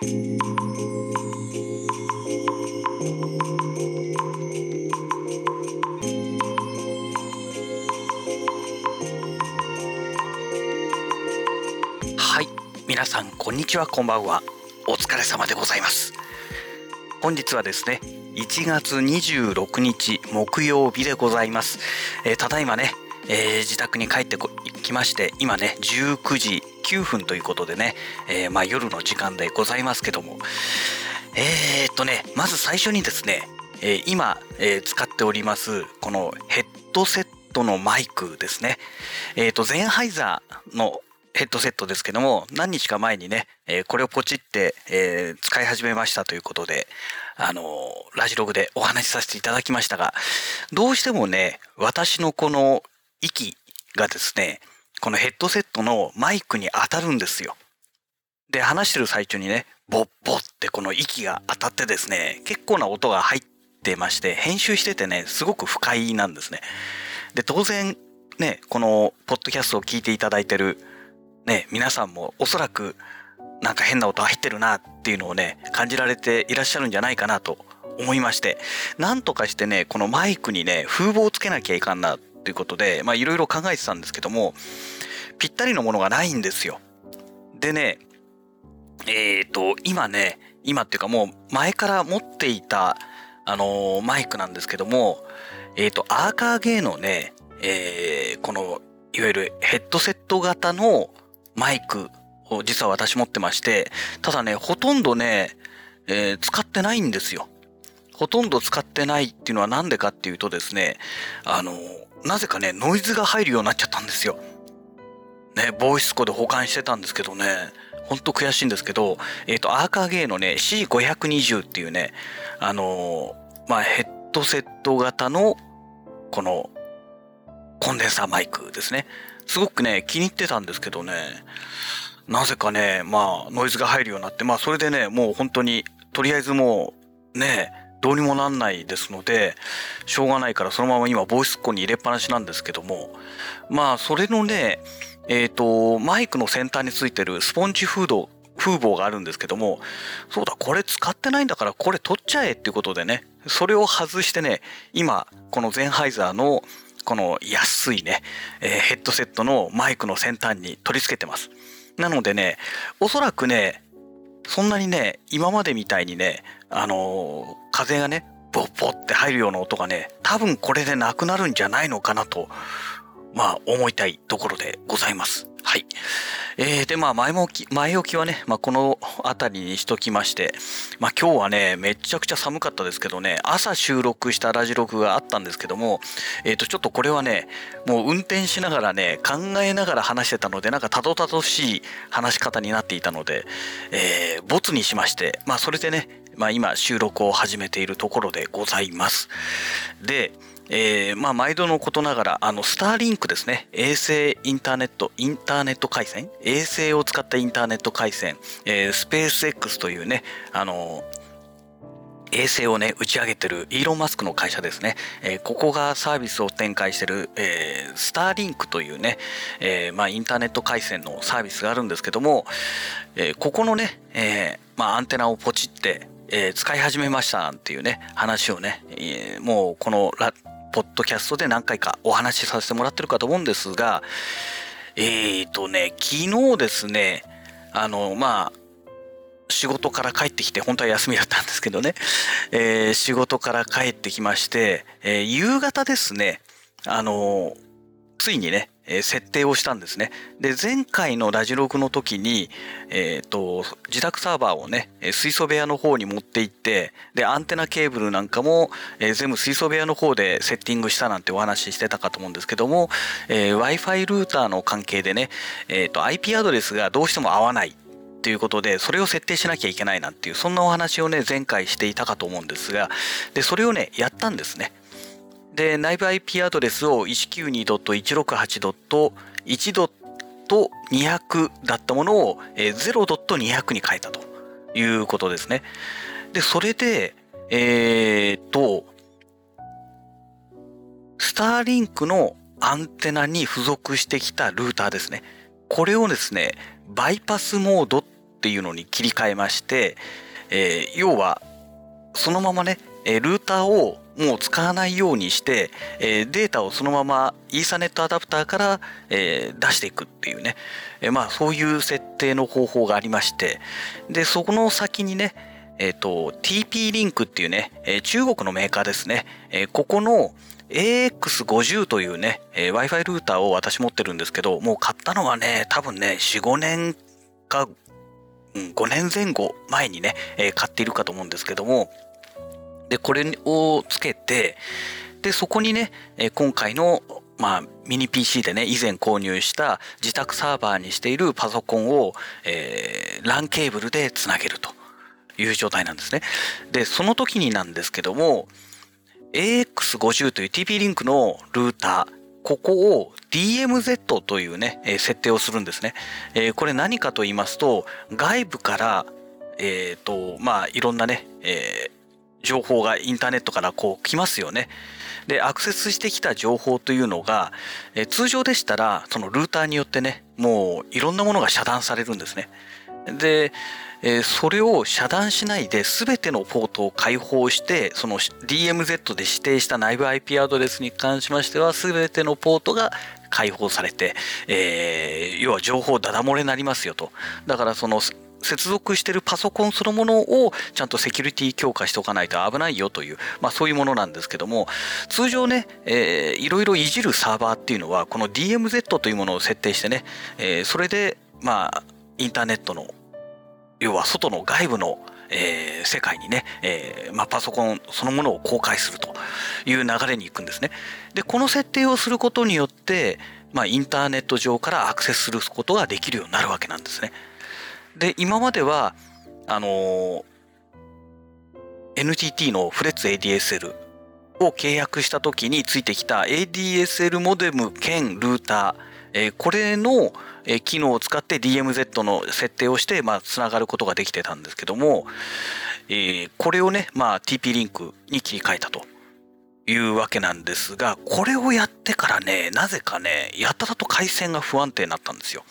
はい皆さんこんにちはこんばんは。お疲れ様でございます。本日はですね1月26日木曜日でございます、えー、ただいまね、えー、自宅に帰ってきまして今ね19時9分ということでね、えー、まあ、夜の時間でございますけども。えー、っとねまず最初にですね、え今、え使っておりますこのヘッドセットのマイクですね。えっとゼンハイザーのヘッドセットですけども、何日か前にね、え、これをポチって、え、使い始めましたということで、あの、ラジログでお話しさせていただきましたが、どうしてもね、私のこの息がですね、このヘッドセットのマイクに当たるんですよ。で、話してる最中にね、ボッボってこの息が当たってですね、結構な音が入ってまして、編集しててね、すごく不快なんですね。で、当然、ね、このポッドキャストを聞いていただいてるね、皆さんもおそらくなんか変な音入ってるなっていうのをね、感じられていらっしゃるんじゃないかなと思いまして、なんとかしてね、このマイクにね、風防をつけなきゃいかんなっていうことで、まあいろいろ考えてたんですけども、ぴったりのものがないんですよ。でね、えっ、ー、と、今ね、今っていうかもう前から持っていた、あのー、マイクなんですけども、えっ、ー、と、アーカーゲーのね、えー、この、いわゆるヘッドセット型のマイクを実は私持ってまして、ただね、ほとんどね、えー、使ってないんですよ。ほとんど使ってないっていうのはなんでかっていうとですね、あの、なぜかね、ノイズが入るようになっちゃったんですよ。ね、ボイスコで保管してたんですけどね、ほんと悔しいんですけど、えっ、ー、と、アーカーゲーのね、C520 っていうね、あのまあ、ヘッドセット型の、この、コンデンサーマイクですね。すごくね、気に入ってたんですけどね、なぜかね、まあ、ノイズが入るようになって、まあ、それでね、もう本当に、とりあえずもう、ね、どうにもなんないですので、しょうがないからそのまま今、ボイスコに入れっぱなしなんですけども、まあ、それのね、えっ、ー、と、マイクの先端についてるスポンジフード、風防があるんですけども、そうだ、これ使ってないんだから、これ取っちゃえっていうことでね、それを外してね、今、このゼンハイザーのこの安いね、えー、ヘッドセットのマイクの先端に取り付けてます。なのでね、おそらくね、そんなにね、今までみたいにね、あのー、風がね、ボッボって入るような音がね、多分これでなくなるんじゃないのかなと、まあ思いたいところでございます。はい。えー、で、まあ、前もき、前置きはね、まあ、この辺りにしときまして、まあ、今日はね、めちゃくちゃ寒かったですけどね、朝収録したラジ録があったんですけども、えっ、ー、と、ちょっとこれはね、もう運転しながらね、考えながら話してたので、なんかたどたどしい話し方になっていたので、えー、ボツにしまして、まあ、それでね、まあ、今収録を始めているところでございます。で、えー、まあ、毎度のことながら、あの、スターリンクですね。衛星インターネット、インターネット回線？衛星を使ったインターネット回線、えー、スペース X というね、あの衛星をね、打ち上げてるイーロン・マスクの会社ですね。えー、ここがサービスを展開してる、えー、スターリンクというね、えー、まあ、インターネット回線のサービスがあるんですけども、えここのね、えまあ、アンテナをポチって、え使い始めましたっていうね、話をね、えもうこのポッドキャストで何回かお話しさせてもらってるかと思うんですが、えっ、ー、とね、昨日ですね、あの、まあ、仕事から帰ってきて、本当は休みだったんですけどね、えー、仕事から帰ってきまして、えー、夕方ですね、あの、ついにね、えー、設定をしたんですね。で、前回のラジログの時に、え、ー、と、自宅サーバーをね、水素部屋の方に持って行って、で、アンテナケーブルなんかも、えー、全部水素部屋の方でセッティングしたなんてお話ししてたかと思うんですけども、え Wi-Fi ルーターの関係でね、えっ、と、IP アドレスがどうしても合わない。っていうことで、それを設定しなきゃいけないなんていう、そんなお話をね、前回していたかと思うんですが、で、それをね、やったんですね。で、内部 IP アドレスを192.168.1.200だったものを0.200に変えたということですね。で、それで、えー、っと、スターリンクのアンテナに付属してきたルーターですね。これをですね、バイパスモードっていうのに切り替えまして、えー、要はそのままねルーターをもう使わないようにして、えー、データをそのままイーサネットアダプターから、えー、出していくっていうね、えー、まあそういう設定の方法がありまして。でそこの先にねえっ、と TP リンクっていうね、え中国のメーカーですね、えここの AX50 というね、えー、Wi-Fi ルーターを私持ってるんですけど、もう買ったのはね、多分ね、4、5年か、ん、5年前後前にね、えー、買っているかと思うんですけども、で、これをつけて、で、そこにね、今回のまあ、ミニ PC でね、以前購入した自宅サーバーにしているパソコンを、えー、LAN ケーブルでつなげるという状態なんですね。で、その時になんですけども、AX50 という TP リンクのルーター、ここを DMZ というね、え設定をするんですね。えこれ何かと言いますと、外部から、えっ、ー、と、まあ、いろんなね、えー、情報がインターネットからこう来ますよね。で、アクセスしてきた情報というのが、え通常でしたら、そのルーターによってね、もういろんなものが遮断されるんですね。で、え、それを遮断しないで全てのポートを開放してその DMZ で指定した内部 IP アドレスに関しましては全てのポートが開放されて、えー、要は情報ダダ漏れになりますよとだからその接続してるパソコンそのものをちゃんとセキュリティ強化しておかないと危ないよという、まあそういうものなんですけども、通常ね、えー、いろいろいじるサーバーっていうのは、この DMZ というものを設定してね、えー、それで、まあ、インターネットの要は外の外部の、えー、世界にね、えー、まあ、パソコンそのものを公開するという流れに行くんですね。で、この設定をすることによって、まあ、インターネット上からアクセスすることができるようになるわけなんですね。で、今までは、あの、NTT のフレッツ ADSL を契約した時についてきた ADSL モデム兼ルーター、えー、これのえ機能を使って DMZ の設定をして、まあ、つながることができてたんですけども、えー、これをね、まあ、TP リンクに切り替えたというわけなんですが、これをやってからね、なぜかね、やたらと回線が不安定になったんですよ。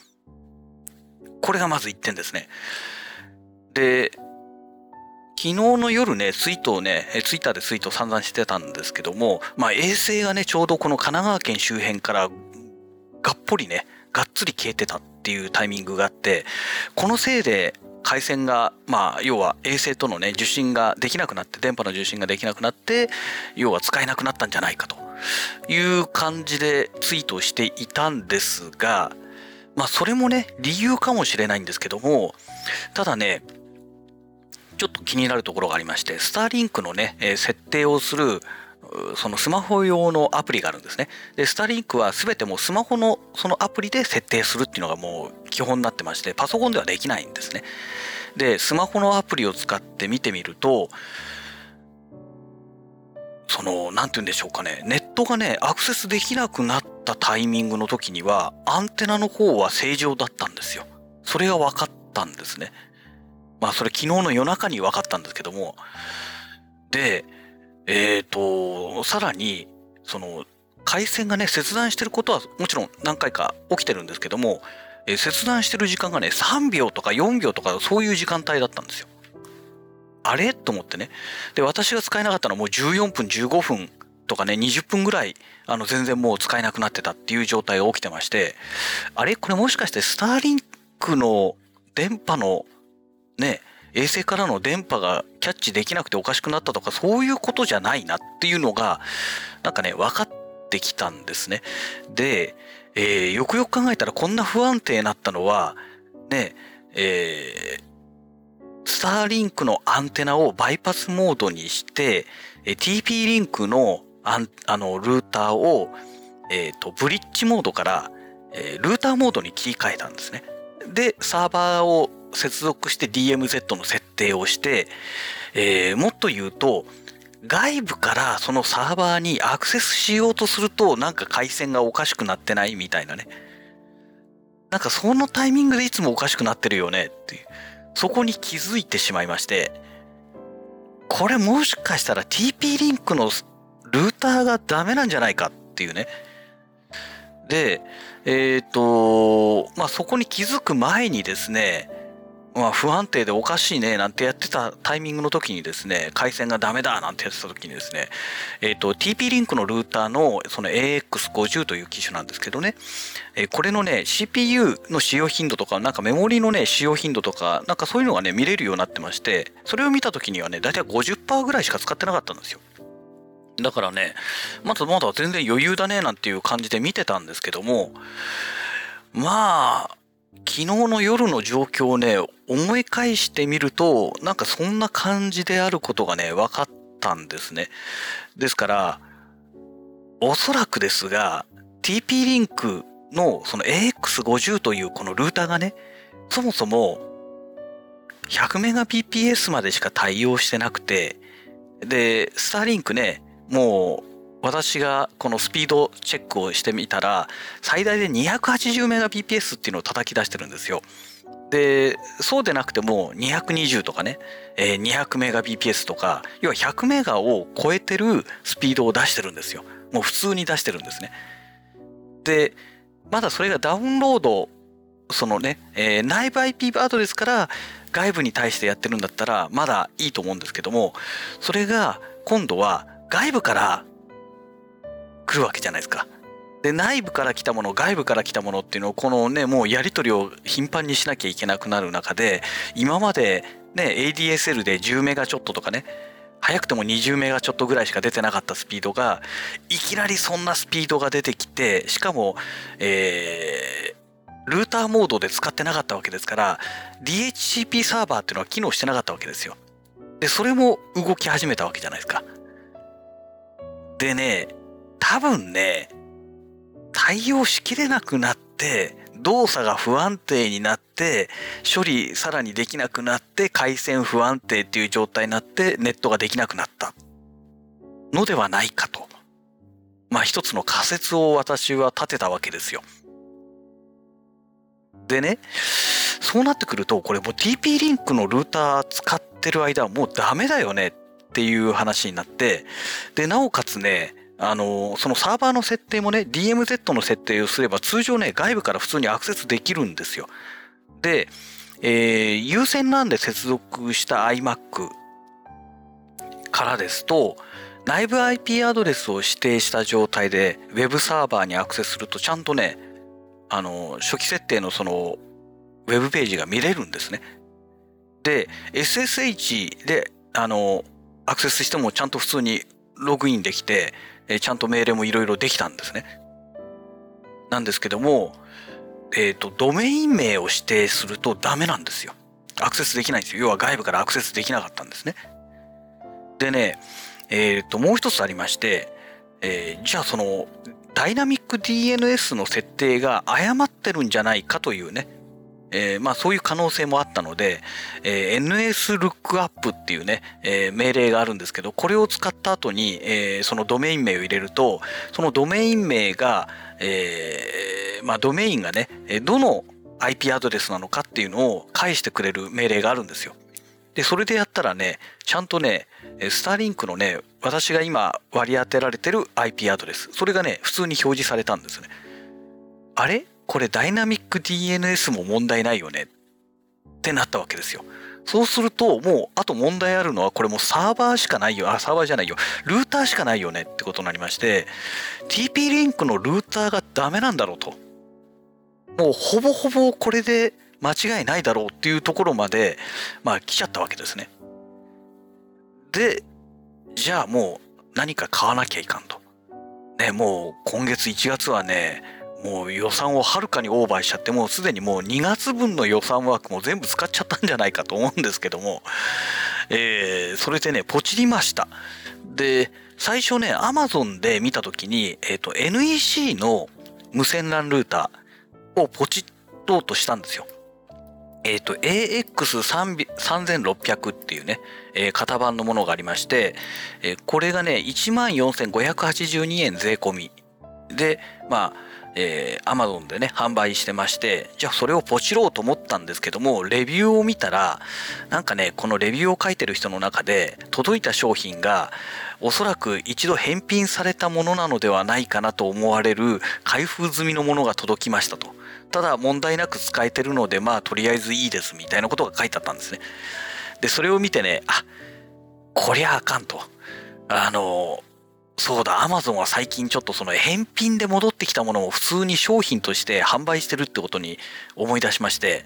これがまず1点ですね。で、昨日の夜ね、ツイートをね、ツイッターでツイート散々してたんですけども、まあ衛星がね、ちょうどこの神奈川県周辺からがっぽりね、がっつり消えてたっていうタイミングがあって、このせいで回線が、まあ、要は衛星とのね、受信ができなくなって、電波の受信ができなくなって、要は使えなくなったんじゃないかという感じでツイートをしていたんですが、まあ、それもね、理由かもしれないんですけども、ただね、ちょっと気になるところがありまして、スターリンクのね、え設定をするそのスマホ用のアプリがあるんですね。で、スターリンクは全てもうスマホのそのアプリで設定するっていうのがもう基本になってまして、パソコンではできないんですね。で、スマホのアプリを使って見てみると、その、なんて言うんでしょうかね、ネットがね、アクセスできなくなったタイミングの時には、アンテナの方は正常だったんですよ。それが分かったんですね。まあ、それ昨日の夜中に分かったんですけども、で、えっ、ー、と、さらに、その、回線がね、切断してることはもちろん何回か起きてるんですけども、えー、切断してる時間がね、3秒とか4秒とかそういう時間帯だったんですよ。あれ？と思ってね。で、私が使えなかったのはもう14分、15分とかね、20分ぐらい、あの、全然もう使えなくなってたっていう状態が起きてまして、あれ？これもしかしてスターリンクの電波のね、衛星からの電波がキャッチできなくておかしくなったとかそういうことじゃないなっていうのがなんかね分かってきたんですね。で、えー、よくよく考えたらこんな不安定になったのはねえー、スターリンクのアンテナをバイパスモードにして、え TP リンクのああのルーターを、えーと、ブリッジモードから、えー、ルーターモードに切り替えたんですね。で、サーバーを接続して DMZ の設定をして、えー、もっと言うと、外部からそのサーバーにアクセスしようとすると、なんか回線がおかしくなってないみたいなね。なんかそのタイミングでいつもおかしくなってるよねっていう。そこに気づいてしまいまして、これもしかしたら TP リンクのルーターがダメなんじゃないかっていうね。で、えっ、ー、と、まあ、そこに気づく前にですね、まあ、不安定でおかしいねなんてやってたタイミングの時にですね回線がダメだなんてやってた時にですね、えーと、TP リンクのルーターのその AX50 という機種なんですけどね、えー、これのね CPU の使用頻度とかなんかメモリのね使用頻度とかなんかそういうのがね見れるようになってましてそれを見た時にはね大体50%ぐらいしか使ってなかったんですよ。だからねまだまだ全然余裕だねなんていう感じで見てたんですけどもまあ昨日の夜の状況をね、思い返してみると、なんかそんな感じであることがね、分かったんですね。ですから、おそらくですが、TP リンクのその AX50 というこのルーターがね、そもそも 100Mbps までしか対応してなくて、で、スターリンクね、もう私がこのスピードチェックをしてみたら最大で 280Mbps っていうのを叩き出してるんですよ。でそうでなくても220とかね、えー、200Mbps とか要は 100MB を超えてるスピードを出してるんですよ。もう普通に出してるんですね。でまだそれがダウンロードそのね、えー、内部 IP アドレスから外部に対してやってるんだったらまだいいと思うんですけどもそれが今度は外部から来るわけじゃないですか。で内部から来たもの外部から来たものっていうのをこのねもうやり取りを頻繁にしなきゃいけなくなる中で今までね ADSL で10メガちょっととかね早くても20メガちょっとぐらいしか出てなかったスピードがいきなりそんなスピードが出てきてしかもえー、ルーターモードで使ってなかったわけですから DHCP サーバーっていうのは機能してなかったわけですよ。でそれも動き始めたわけじゃないですか。でね多分ね、対応しきれなくなって、動作が不安定になって、処理さらにできなくなって、回線不安定っていう状態になって、ネットができなくなったのではないかと。まあ一つの仮説を私は立てたわけですよ。でね、そうなってくると、これもう TP リンクのルーター使ってる間はもうダメだよねっていう話になって、で、なおかつね、あの、そのサーバーの設定もね、DMZ の設定をすれば通常ね、外部から普通にアクセスできるんですよ。で、えー、有線 LAN で接続した iMac からですと、内部 IP アドレスを指定した状態で Web サーバーにアクセスするとちゃんとね、あの、初期設定のその Web ページが見れるんですね。で、SSH で、あの、アクセスしてもちゃんと普通にログインできて、えちゃんと命令もいろいろできたんですね。なんですけども、えっ、ー、と、ドメイン名を指定するとダメなんですよ。アクセスできないんですよ。要は外部からアクセスできなかったんですね。でね、えっ、ー、と、もう一つありまして、えー、じゃあその、ダイナミック DNS の設定が誤ってるんじゃないかというね、えー、まあそういう可能性もあったので、えー、NSLOOKUP っていうね、えー、命令があるんですけど、これを使った後に、えー、そのドメイン名を入れると、そのドメイン名が、えー、まあドメインがね、どの IP アドレスなのかっていうのを返してくれる命令があるんですよ。で、それでやったらね、ちゃんとね、スターリンクのね、私が今割り当てられてる IP アドレス、それがね、普通に表示されたんですね。あれ？これダイナミック DNS も問題ないよねってなったわけですよ。そうすると、もう、あと問題あるのは、これもサーバーしかないよ。あ、サーバーじゃないよ。ルーターしかないよねってことになりまして、TP リンクのルーターがダメなんだろうと。もう、ほぼほぼこれで間違いないだろうっていうところまで、まあ、来ちゃったわけですね。で、じゃあもう何か買わなきゃいかんと。ね、もう今月1月はね、もう予算をはるかにオーバーしちゃってもうすでにもう2月分の予算枠も全部使っちゃったんじゃないかと思うんですけども、えー、それでねポチりました。で最初ねアマゾンで見た時に、えーと、NEC の無線 LAN ルーターをポチっとうとしたんですよ。えっ、ー、と AX3600 っていうね、えー、型番のものがありまして、えー、これがね14,582円税込みでまあえー、Amazon でね、販売してまして、じゃあそれをポチろうと思ったんですけども、レビューを見たら、なんかね、このレビューを書いてる人の中で、届いた商品が、おそらく一度返品されたものなのではないかなと思われる開封済みのものが届きましたと。ただ問題なく使えてるので、まあとりあえずいいですみたいなことが書いてあったんですね。で、それを見てね、あ、こりゃあかんと。あの、そうだ、アマゾンは最近ちょっとその返品で戻ってきたものを普通に商品として販売してるってことに思い出しまして、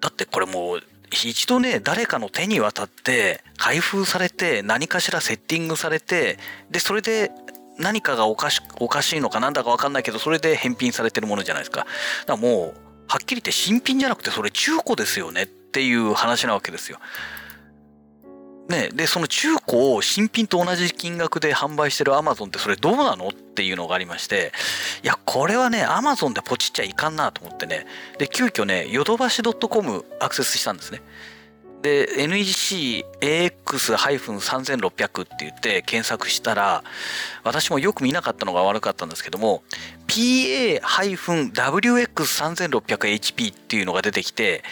だってこれもう一度ね、誰かの手に渡って開封されて何かしらセッティングされて、で、それで何かがおかしおかしいのかなんだかわかんないけど、それで返品されてるものじゃないですか。だからもう、はっきり言って新品じゃなくてそれ中古ですよねっていう話なわけですよ。ね、で、その中古を新品と同じ金額で販売してるアマゾンってそれどうなのっていうのがありまして、いや、これはね、アマゾンでポチっちゃいかんなと思ってね、で、急遽ね、ヨドバシ .com アクセスしたんですね。で、NEC-AX-3600 って言って検索したら私もよく見なかったのが悪かったんですけども、PA-WX3600HP っていうのが出てきて、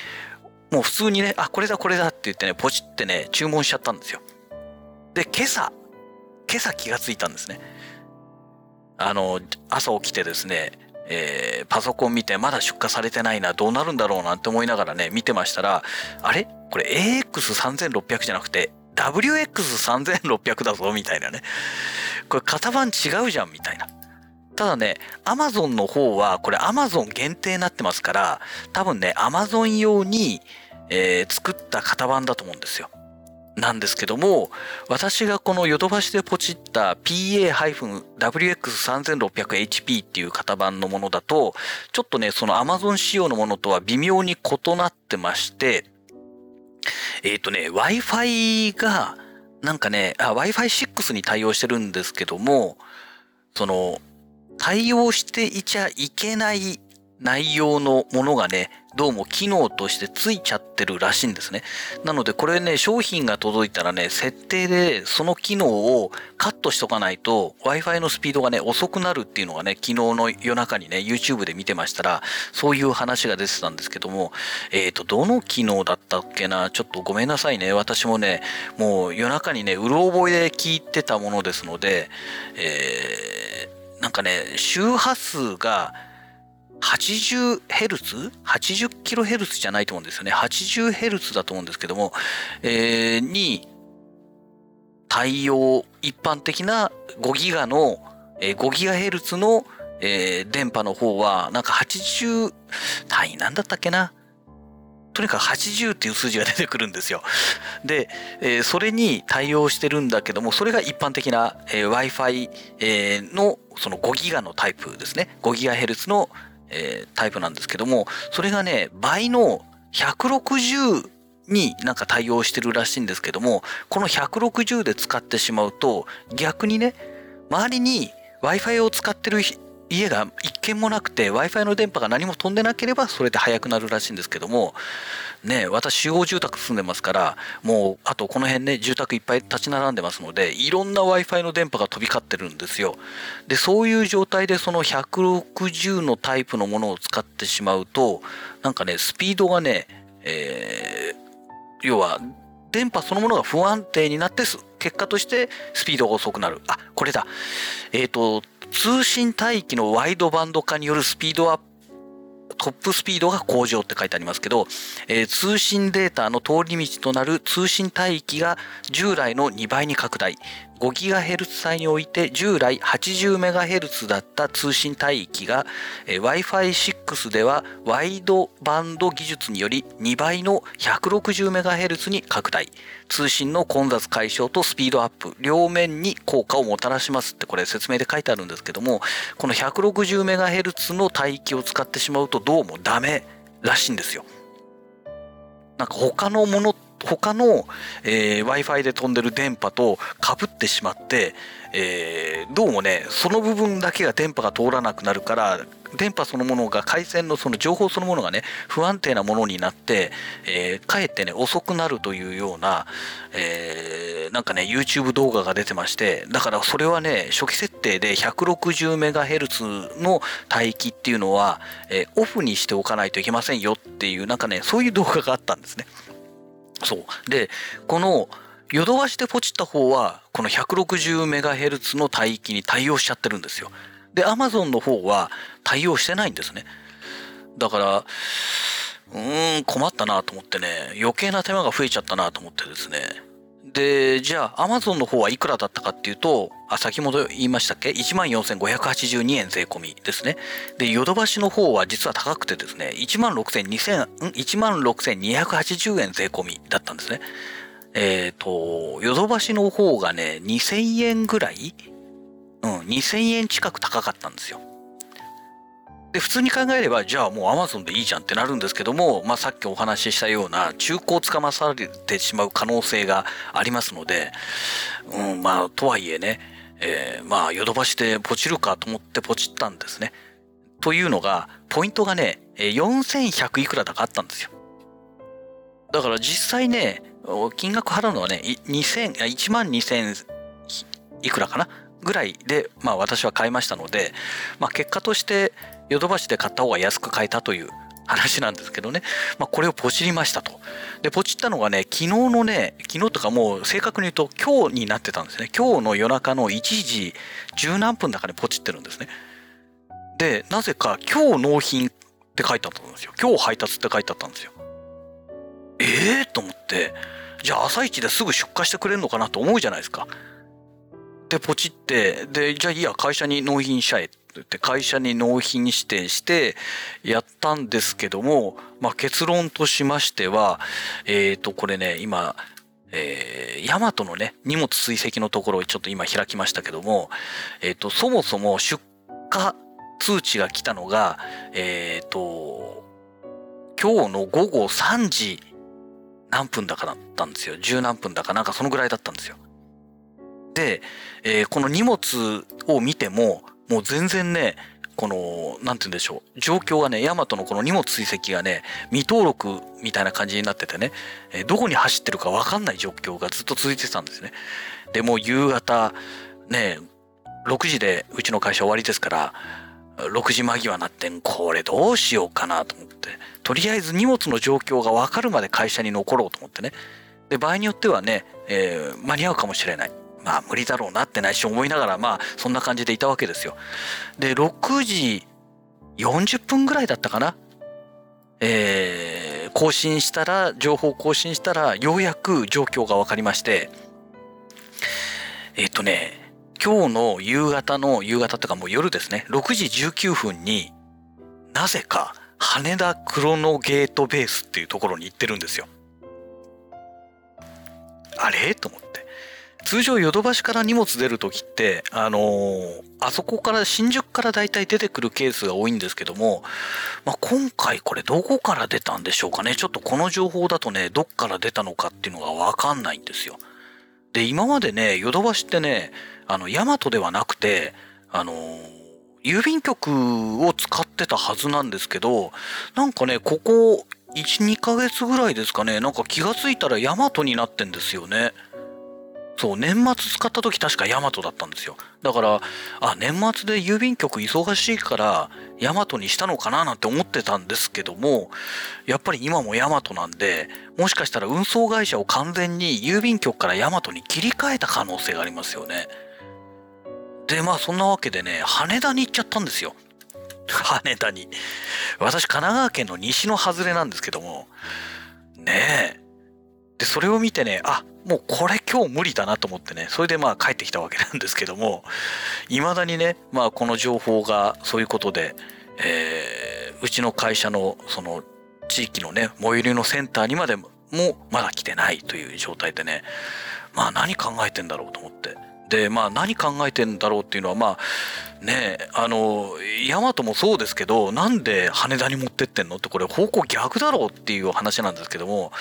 もう普通にね、あ、これだこれだって言ってね、ポチってね、注文しちゃったんですよ。で、今朝、今朝気がついたんですね。あの、朝起きてですね、えー、パソコン見てまだ出荷されてないな、どうなるんだろうなんて思いながらね、見てましたら、あれ？これ AX3600 じゃなくて WX3600 だぞ、みたいなね。これ型番違うじゃん、みたいな。ただね、アマゾンの方は、これアマゾン限定になってますから、多分ね、アマゾン用に、えー、作った型番だと思うんですよ。なんですけども、私がこのヨドバシでポチった PA-WX3600HP っていう型番のものだと、ちょっとね、その Amazon 仕様のものとは微妙に異なってまして、えっ、ー、とね、Wi-Fi が、なんかね、Wi-Fi6 に対応してるんですけども、その、対応していちゃいけない内容のものがね、どうも機能としてついちゃってるらしいんですね。なのでこれね、商品が届いたらね、設定でその機能をカットしとかないと Wi-Fi のスピードがね、遅くなるっていうのがね、昨日の夜中にね、YouTube で見てましたら、そういう話が出てたんですけども、えっ、ー、と、どの機能だったっけな、ちょっとごめんなさいね。私もね、もう夜中にね、うろ覚えで聞いてたものですので、えーなんかね、周波数が 80Hz?80kHz じゃないと思うんですよね。80Hz だと思うんですけども、えー、に対応、一般的な5ギガの、えー、5GHz の、えー、電波の方は、なんか80、単位なんだったっけな？とにかく80っていう数字が出てくるんですよ。で、えー、それに対応してるんだけども、それが一般的な、えー、Wi-Fi、えー、のその5ギガのタイプですね。5ギガヘルツの、えー、タイプなんですけども、それがね、倍の160になんか対応してるらしいんですけども、この160で使ってしまうと、逆にね、周りに Wi-Fi を使ってる家が一軒もなくて Wi-Fi の電波が何も飛んでなければそれで速くなるらしいんですけどもね私集合住宅住んでますからもうあとこの辺ね住宅いっぱい立ち並んでますのでいろんな Wi-Fi の電波が飛び交ってるんですよでそういう状態でその160のタイプのものを使ってしまうとなんかねスピードがねえー、要は電波そのものが不安定になって結果としてスピードが遅くなる。あ、これだ。えっ、ー、と、通信帯域のワイドバンド化によるスピードアップトップスピードが向上って書いてありますけど、えー、通信データの通り道となる通信帯域が従来の2倍に拡大。5GHz 帯において従来 80MHz だった通信帯域が、Wi-Fi6 ではワイドバンド技術により2倍の 160MHz に拡大。通信の混雑解消とスピードアップ、両面に効果をもたらしますってこれ説明で書いてあるんですけども、この 160MHz の帯域を使ってしまうとどうもダメらしいんですよ。なんか他のものっ他の、えー、w i f i で飛んでる電波とかぶってしまって、えー、どうもねその部分だけが電波が通らなくなるから電波そのものが回線のその情報そのものがね不安定なものになって、えー、かえってね遅くなるというような、えー、なんかね YouTube 動画が出てましてだからそれはね初期設定で 160MHz の帯域っていうのは、えー、オフにしておかないといけませんよっていうなんかねそういう動画があったんですね。そうでこのヨドバシでポチった方はこの 160MHz の帯域に対応しちゃってるんですよ。で、Amazon の方は対応してないんですね。だから、うーん、困ったなと思ってね、余計な手間が増えちゃったなと思ってですね。で、じゃあ Amazon の方はいくらだったかっていうと、あ、先ほど言いましたっけ ?14,582 円税込みですね。で、ヨドバシの方は実は高くてですね、16,200、16,280円税込みだったんですね。えっ、ー、と、ヨドバシの方がね、2000円ぐらい？うん、2000円近く高かったんですよ。で、普通に考えれば、じゃあもう Amazon でいいじゃんってなるんですけども、まあさっきお話ししたような中古をつかまされてしまう可能性がありますので、うん、まあとはいえね、えー、まあヨドバシでポチるかと思ってポチったんですね。というのが、ポイントがね、4100いくらだかあったんですよ。だから実際ね、金額払うのはね、2000、1万2000いくらかな？ぐらいで、まあ私は買いましたので、まあ結果としてヨドバシで買った方が安く買えたという話なんですけどね。まあこれをポチりましたと。で、ポチったのがね、昨日のね、昨日とかもう正確に言うと今日になってたんですね。今日の夜中の1時十何分だかでポチってるんですね。で、なぜか今日納品って書いてあったんですよ。今日配達って書いてあったんですよ。ええー、と思って、じゃあ朝一ですぐ出荷してくれるのかなと思うじゃないですか。で、ポチって、で、じゃあいいや、会社に納品しちゃえって言って、会社に納品指定してやったんですけども、まあ結論としましては、えっ、ー、と、これね、今、えー、ヤマトのね、荷物追跡のところをちょっと今開きましたけども、えっ、ー、と、そもそも出荷通知が来たのが、えっ、ー、と、今日の午後3時何分だかだったんですよ。十何分だかなんかそのぐらいだったんですよ。で、えー、この荷物を見ても、もう全然ね、この、なんて言うんでしょう。状況がね、ヤマトのこの荷物追跡がね、未登録みたいな感じになっててね、えー、どこに走ってるかわかんない状況がずっと続いてたんですね。で、もう夕方、ね、6時でうちの会社終わりですから、6時間際になってん、これどうしようかなと思って、とりあえず荷物の状況がわかるまで会社に残ろうと思ってね。で、場合によってはね、えー、間に合うかもしれない。まあ無理だろうなって内心思いながらまあそんな感じでいたわけですよ。で、6時40分ぐらいだったかな？えー、更新したら、情報更新したらようやく状況が分かりまして、えっ、ー、とね、今日の夕方の、夕方とかもう夜ですね、6時19分になぜか羽田クロノゲートベースっていうところに行ってるんですよ。あれ？と思って。通常ヨドバシから荷物出る時って、あのー、あそこから新宿から大体出てくるケースが多いんですけども、まあ、今回これどこから出たんでしょうかね？ちょっとこの情報だとね、どっから出たのかっていうのがわかんないんですよ。で、今までね、ヨドバシってね、あの、ヤマトではなくて、あのー、郵便局を使ってたはずなんですけど、なんかね、ここ1、2ヶ月ぐらいですかね、なんか気がついたらヤマトになってんですよね。そう、年末使った時確かヤマトだったんですよ。だから、あ、年末で郵便局忙しいからヤマトにしたのかななんて思ってたんですけども、やっぱり今もヤマトなんで、もしかしたら運送会社を完全に郵便局からヤマトに切り替えた可能性がありますよね。で、まあそんなわけでね、羽田に行っちゃったんですよ。羽田に。私、神奈川県の西の外れなんですけども、ねえ。で、それを見てね、あ、もうこれ今日無理だなと思ってね、それでまあ帰ってきたわけなんですけども、未だにね、まあこの情報がそういうことで、えー、うちの会社のその地域のね、最寄りのセンターにまでもまだ来てないという状態でね、まあ何考えてんだろうと思って。でまあ何考えてんだろうっていうのはまあねあのヤマトもそうですけどなんで羽田に持ってってんのってこれ方向逆だろうっていう話なんですけども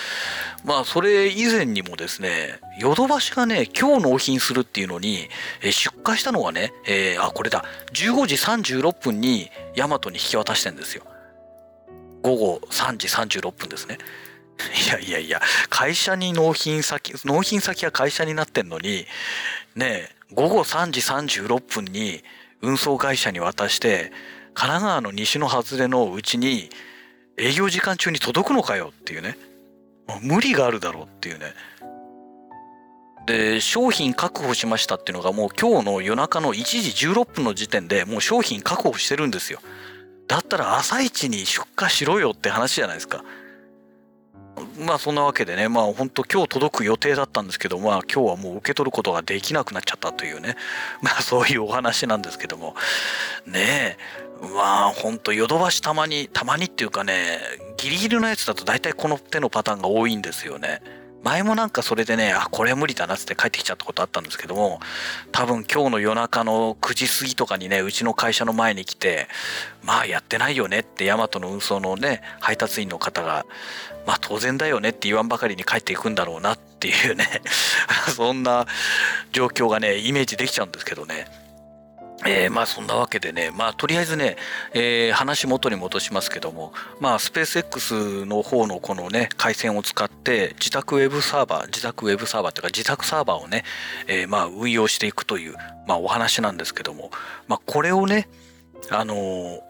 まあそれ以前にもですねヨドバシがね今日納品するっていうのに、え出荷したのはね、えー、あこれだ。15時36分にヤマトに引き渡してんですよ。午後3時36分ですね。いやいやいや、会社に納品先、納品先は会社になってんのに、ね午後3時36分に運送会社に渡して、神奈川の西の外れのうちに営業時間中に届くのかよっていうね。無理があるだろうっていうね。で、商品確保しましたっていうのがもう今日の夜中の1時16分の時点でもう商品確保してるんですよ。だったら朝一に出荷しろよって話じゃないですか。まあそんなわけでね、まあ本当今日届く予定だったんですけど、まあ今日はもう受け取ることができなくなっちゃったというね、まあそういうお話なんですけども、ねえ、まあ本当ヨドバシたまに、たまにっていうかね、ギリギリのやつだと大体この手のパターンが多いんですよね。前もなんかそれでね、あ、これ無理だなって帰ってきちゃったことあったんですけども、多分今日の夜中の9時過ぎとかにね、うちの会社の前に来て、まあやってないよねってヤマトの運送のね、配達員の方が、まあ当然だよねって言わんばかりに帰っていくんだろうなっていうね、そんな状況がね、イメージできちゃうんですけどね。えー、まあそんなわけでね、まあとりあえずね、えー、話元に戻しますけども、まあスペース X の方のこのね、回線を使って自宅ウェブサーバー、自宅ウェブサーバーというか自宅サーバーをね、えー、まあ運用していくという、まあお話なんですけども、まあこれをね、あの、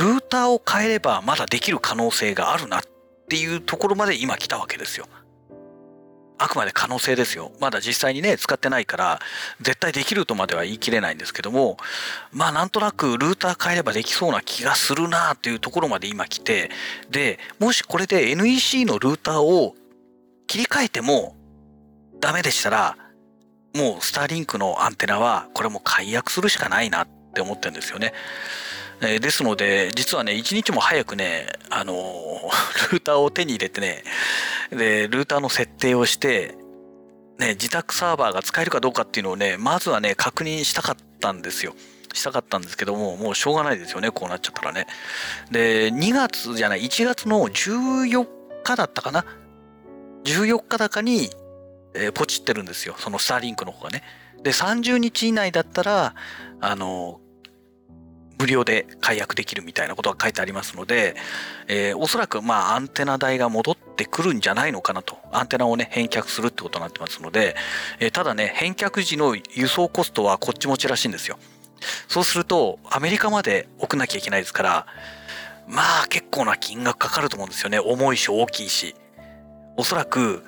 ルーターを変えればまだできる可能性があるなっていうところまで今来たわけですよ。あくまで可能性ですよ。まだ実際にね、使ってないから、絶対できるとまでは言い切れないんですけども、まあなんとなくルーター変えればできそうな気がするなっていうところまで今来て、で、もしこれで NEC のルーターを切り替えてもダメでしたら、もうスターリンクのアンテナはこれも解約するしかないなって思ってるんですよね。えー、ですので、実はね、一日も早くね、あのー、ルーターを手に入れてね、で、ルーターの設定をして、ね、自宅サーバーが使えるかどうかっていうのをね、まずはね、確認したかったんですよ。したかったんですけども、もうしょうがないですよね、こうなっちゃったらね。で、2月じゃない、1月の14日だったかな。14日だかに、えー、ポチってるんですよ、そのスターリンクの方がね。で、30日以内だったら、あの、無料で解約できるみたいなことが書いてありますので、えー、おそらくまあアンテナ代が戻ってくるんじゃないのかなと。アンテナをね、返却するってことになってますので、えー、ただね、返却時の輸送コストはこっち持ちらしいんですよ。そうすると、アメリカまで置くなきゃいけないですから、まあ結構な金額かかると思うんですよね。重いし大きいし。おそらく、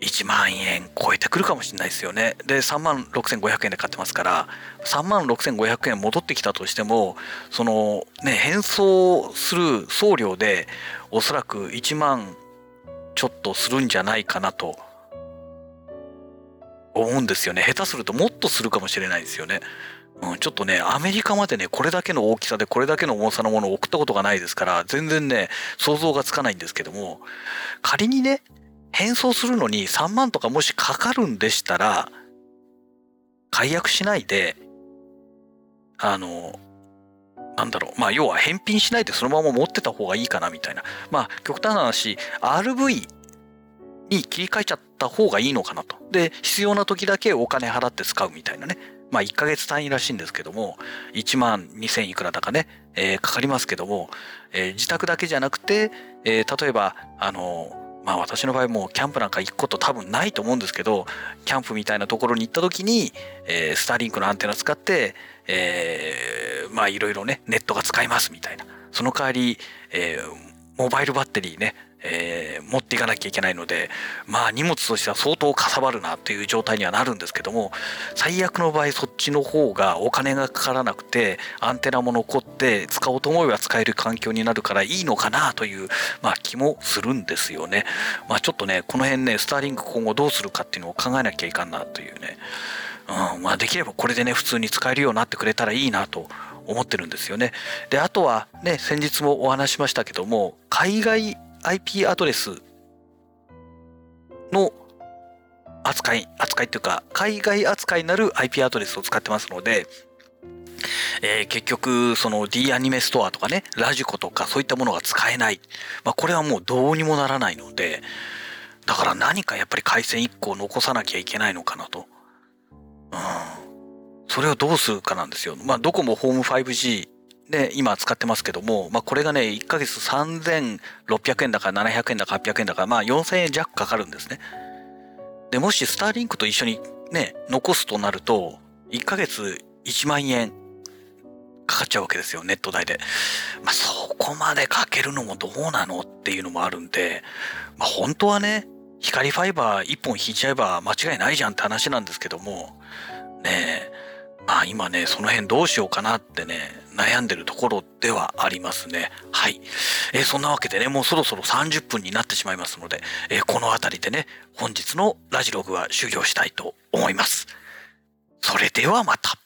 1万円超えてくるかもしれないですよね。で、3万6500円で買ってますから、3万6500円戻ってきたとしても、そのね、返送する送料でおそらく1万ちょっとするんじゃないかなと思うんですよね。下手するともっとするかもしれないですよね。うん、ちょっとね、アメリカまでね、これだけの大きさでこれだけの重さのものを送ったことがないですから、全然ね、想像がつかないんですけども、仮にね、返送するのに3万とかもしかかるんでしたら、解約しないで、あの、なんだろう、まあ要は返品しないでそのまま持ってた方がいいかなみたいな。まあ極端な話、RV に切り替えちゃった方がいいのかなと。で、必要な時だけお金払って使うみたいなね。まあ1ヶ月単位らしいんですけども、1万2000いくらだかね、えー、かかりますけども、えー、自宅だけじゃなくて、えー、例えば、あの、まあ私の場合もキャンプなんか行くこと多分ないと思うんですけど、キャンプみたいなところに行った時に、えー、スターリンクのアンテナ使って、えー、まあいろいろね、ネットが使えますみたいな。その代わり、えー、モバイルバッテリーね、えー、持っていかなきゃいけないので、まあ荷物としては相当かさばるなっていう状態にはなるんですけども、最悪の場合そっちの方がお金がかからなくて、アンテナも残って使おうと思えば使える環境になるからいいのかなという、まあ気もするんですよね。まあちょっとね、この辺ね、スターリンク今後どうするかっていうのを考えなきゃいかんなというね。うん、まあできればこれでね、普通に使えるようになってくれたらいいなと思ってるんですよね。で、あとはね、先日もお話しましたけども、海外 IP アドレスの扱い、扱いっていうか海外扱いになる IP アドレスを使ってますのでえー、結局その D アニメストアとかねラジコとかそういったものが使えない、まあ、これはもうどうにもならないのでだから何かやっぱり回線1個残さなきゃいけないのかなと。うん。それをどうするかなんですよ。まあ、ドコモホーム 5G で今使ってますけども、まあ、これがね、1ヶ月3600円だか700円だか800円だか、まあ、4000円弱かかるんですね。で、もしスターリンクと一緒にね、残すとなると、1ヶ月1万円かかっちゃうわけですよ、ネット代で。まあ、そこまでかけるのもどうなのっていうのもあるんで、まあ、本当はね、光ファイバー1本引いちゃえば間違いないじゃんって話なんですけども、ねえ、あ今ね、その辺どうしようかなってね、悩んでるところではありますね。はい。えー、そんなわけでね、もうそろそろ30分になってしまいますので、えー、この辺りでね、本日のラジログは終了したいと思います。それではまた。